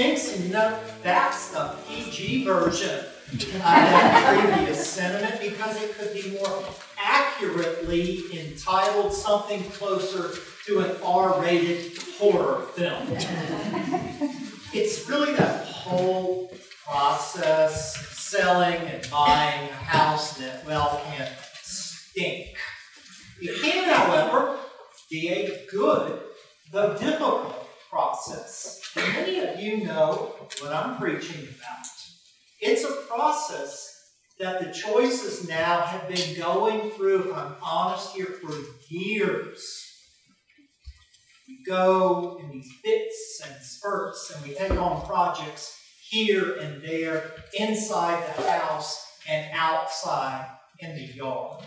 stinks, and you know, that's the PG version of that previous sentiment because it could be more accurately entitled something closer to an R-rated horror film. it's really that whole process, selling and buying a house that, well, can stink. It can, however, be a good, though difficult process. And many of you know what I'm preaching about. It's a process that the choices now have been going through, if I'm honest here, for years. We go in these bits and spurts, and we take on projects here and there, inside the house and outside in the yard.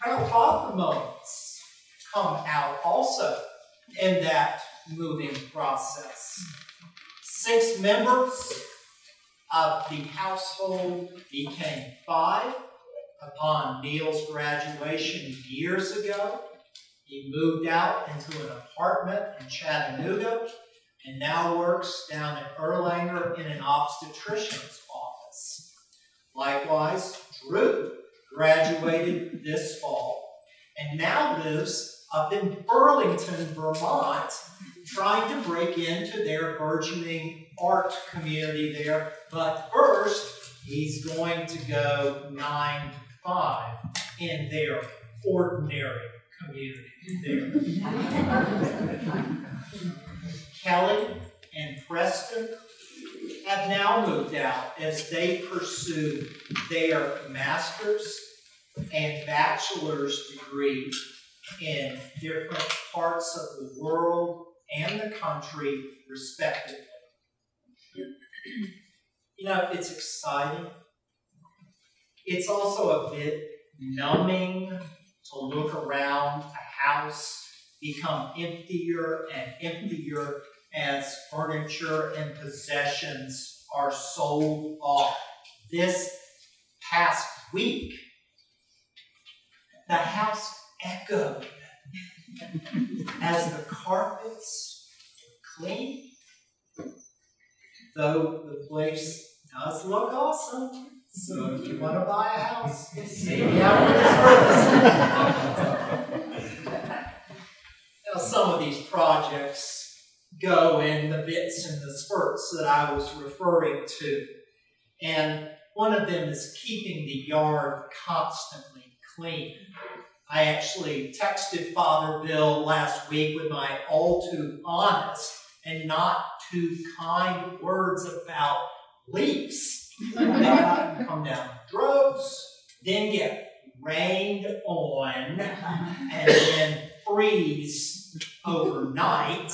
Proud father moments come out also in that moving process. Six members of the household became five upon Neil's graduation years ago. He moved out into an apartment in Chattanooga and now works down at Erlanger in an obstetrician's office. Likewise, Drew graduated this fall and now lives up in Burlington, Vermont, trying to break into their burgeoning art community there. But first, he's going to go nine to five in their ordinary community there. Kelly and Preston have now moved out as they pursue their master's and bachelor's degree in different parts of the world and the country, respectively. You know, it's exciting. It's also a bit numbing to look around a house become emptier and emptier as furniture and possessions are sold off. This past week, the house echoed as the carpets were clean, though the place does look awesome. So if you want to buy a house, see me out this purpose. now, some of these projects go in the bits and the spurts that I was referring to. And one of them is keeping the yard constantly clean. I actually texted Father Bill last week with my all too honest and not too kind words about leaks. come down droves, then get rained on, and then freeze overnight,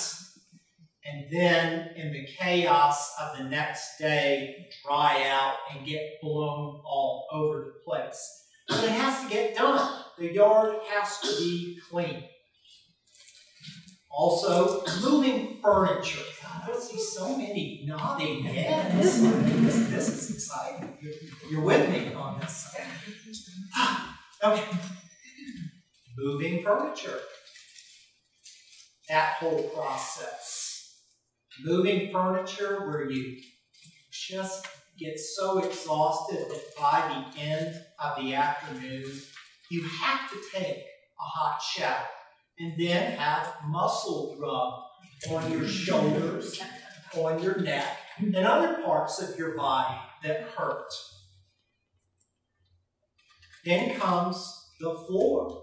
and then in the chaos of the next day, dry out and get blown all over the place. But it has to get done. The yard has to be clean. Also, moving furniture. God, I see so many nodding heads. This, this is exciting. You're, you're with me on this. Ah, okay. Moving furniture. That whole process. Moving furniture where you just get so exhausted that by the end of the afternoon, you have to take a hot shower and then have muscle rub on your shoulders, on your neck, and other parts of your body that hurt. Then comes the floor,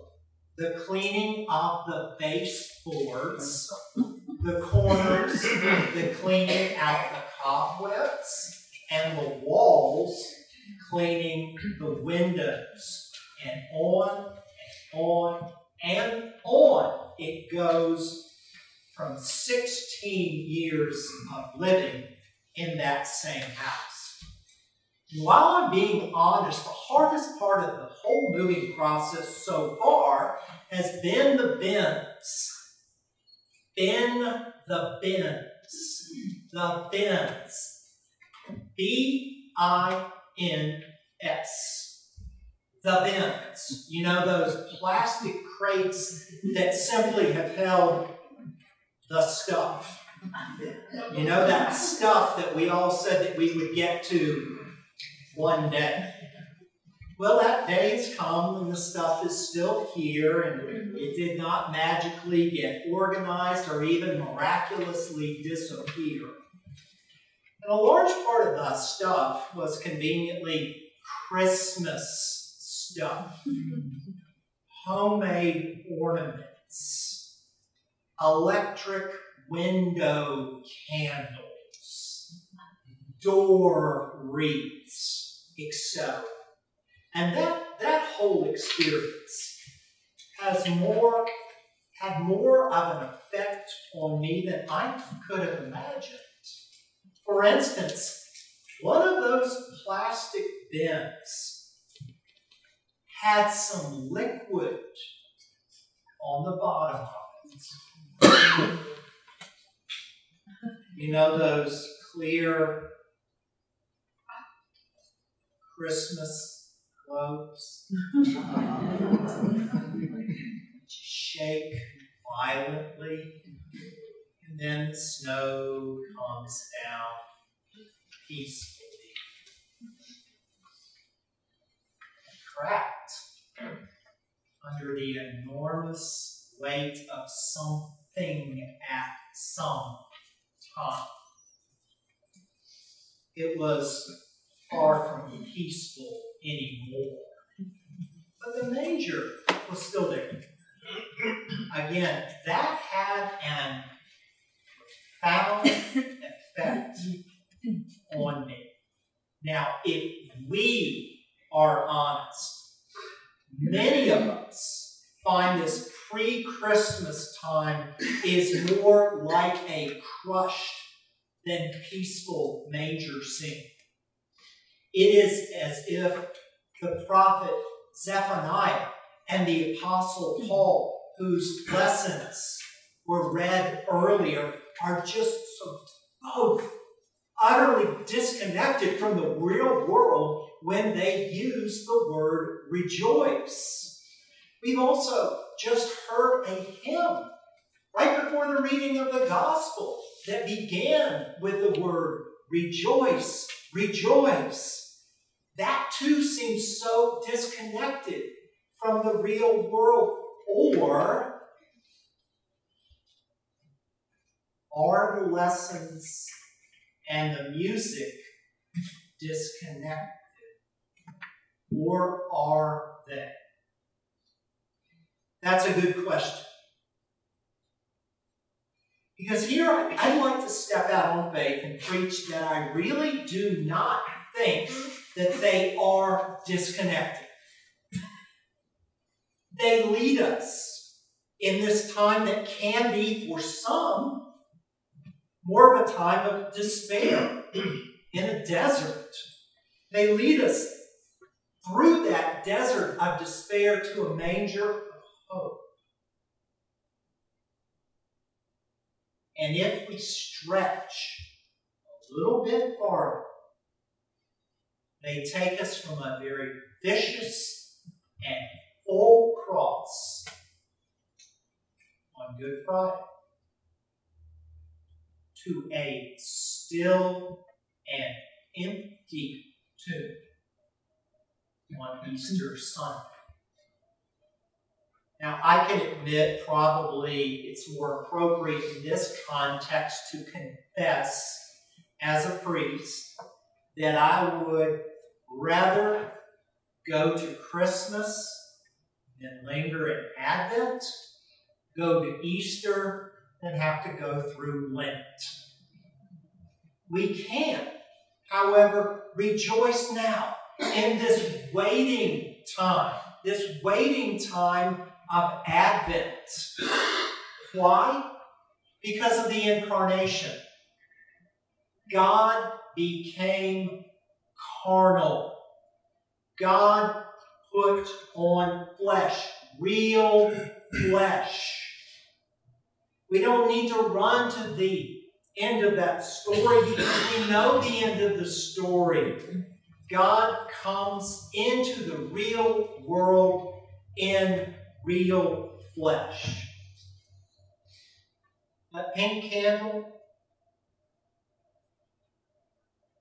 the cleaning of the baseboards, the corners, the cleaning out the cobwebs, and the walls, cleaning the windows, and on and on and on it goes from 16 years of living in that same house. while I'm being honest, the hardest part of the whole moving process so far has been the bins. Been the bins. The bins. B I N S. The bins. You know, those plastic crates that simply have held the stuff. You know, that stuff that we all said that we would get to one day. Well, that day has come and the stuff is still here and it did not magically get organized or even miraculously disappear. And a large part of the stuff was conveniently Christmas stuff, homemade ornaments, electric window candles, door wreaths, etc. And that, that whole experience has more, had more of an effect on me than I could have imagined. For instance, one of those plastic bins had some liquid on the bottom of it. you know those clear Christmas globes? Shake violently, and then the snow comes down peacefully. Cracked under the enormous weight of something at some time. It was far from peaceful anymore. But the manger was still there. Again, that had an profound effect on me. Now, if we are honest, many of us find this pre Christmas time is more like a crushed than peaceful manger scene. It is as if the prophet Zephaniah and the apostle Paul, whose lessons were read earlier, are just so both utterly disconnected from the real world when they use the word rejoice. We've also just heard a hymn right before the reading of the gospel that began with the word rejoice, rejoice. That too seems so disconnected from the real world. Or are the lessons and the music disconnected? Or are they? That's a good question. Because here I'd like to step out on faith and preach that I really do not think that they are disconnected. They lead us in this time that can be, for some, more of a time of despair in a desert. They lead us through that desert of despair to a manger of hope. And if we stretch a little bit farther, they take us from a very vicious and full cross on Good Friday to a still and empty tomb on Easter Sunday. Now, I can admit probably it's more appropriate in this context to confess as a priest that I would rather go to Christmas than linger in Advent, go to Easter than have to go through Lent. We can, however, rejoice now in this waiting time, this waiting time of Advent. Why? Because of the incarnation. God became carnal. God put on flesh, real flesh. We don't need to run to the end of that story because we know the end of the story. God comes into the real world in real flesh. That pink candle,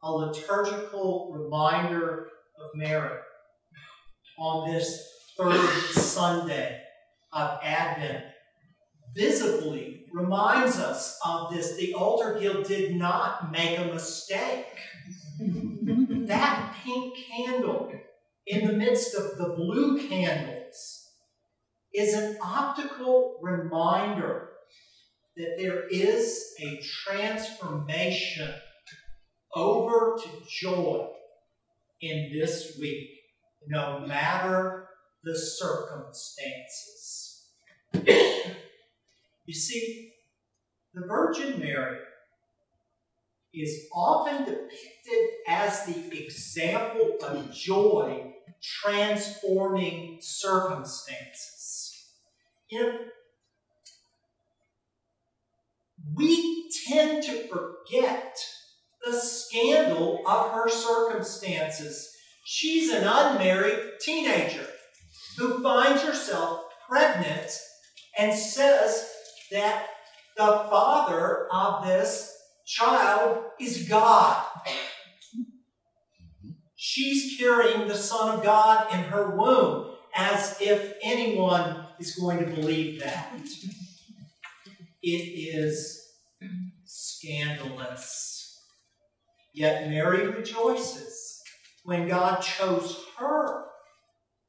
a liturgical reminder of Mary on this third Sunday of Advent, visibly reminds us of this. The altar guild did not make a mistake. that pink candle in the midst of the blue candles is an optical reminder that there is a transformation over to joy in this week, no matter the circumstances. You see, the Virgin Mary is often depicted as the example of joy transforming circumstances. Know, we tend to forget the scandal of her circumstances. She's an unmarried teenager who finds herself pregnant and says that the father of this child is God. She's carrying the Son of God in her womb as if anyone is going to believe that. It is scandalous. Yet Mary rejoices when God chose her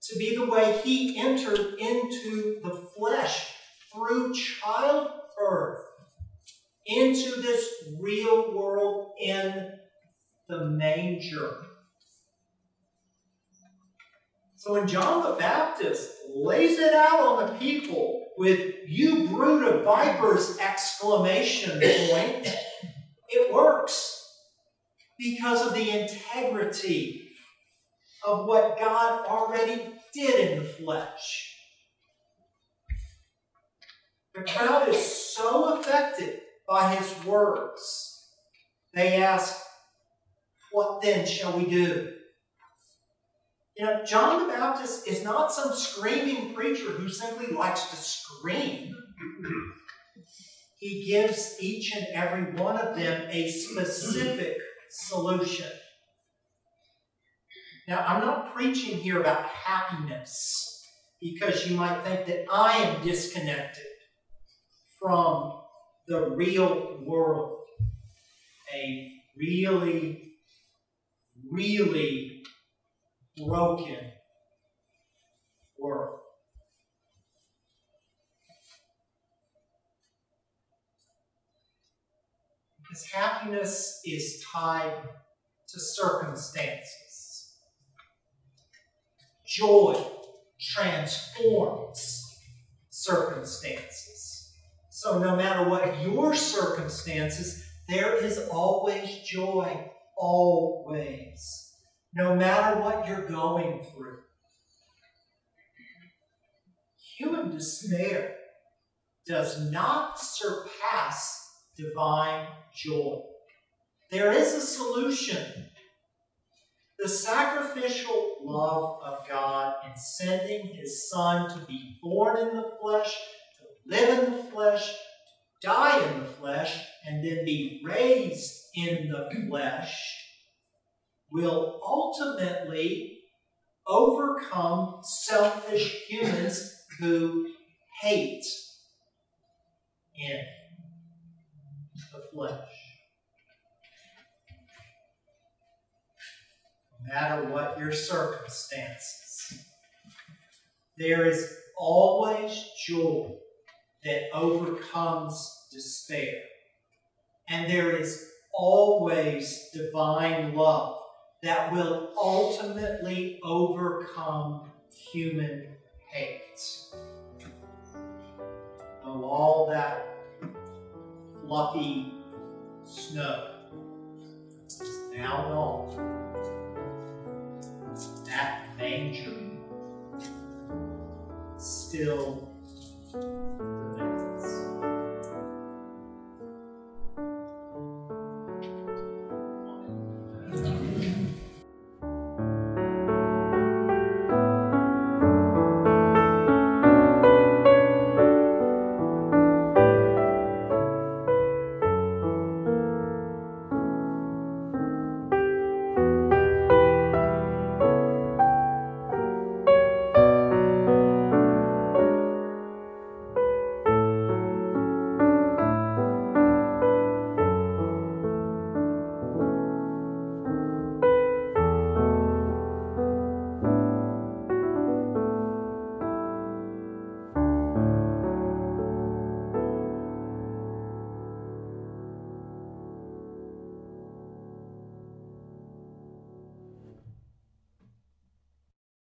to be the way he entered into the flesh through childbirth into this real world in the manger. So when John the Baptist lays it out on the people with you brood of vipers exclamation point, it works because of the integrity of what God already did in the flesh. The crowd is so affected by his words. They ask, What then shall we do? You know, John the Baptist is not some screaming preacher who simply likes to scream. He gives each and every one of them a specific solution. Now, I'm not preaching here about happiness because you might think that I am disconnected from the real world. A really, really broken world. Because happiness is tied to circumstances. Joy transforms circumstances. So, no matter what your circumstances, there is always joy, always no matter what you're going through. Human despair does not surpass divine joy. There is a solution. The sacrificial love of God in sending his Son to be born in the flesh, live in the flesh, die in the flesh, and then be raised in the flesh will ultimately overcome selfish humans who hate in the flesh. No matter what your circumstances, there is always joy that overcomes despair. And there is always divine love that will ultimately overcome human hate. Oh, all that fluffy snow is now gone. That manger still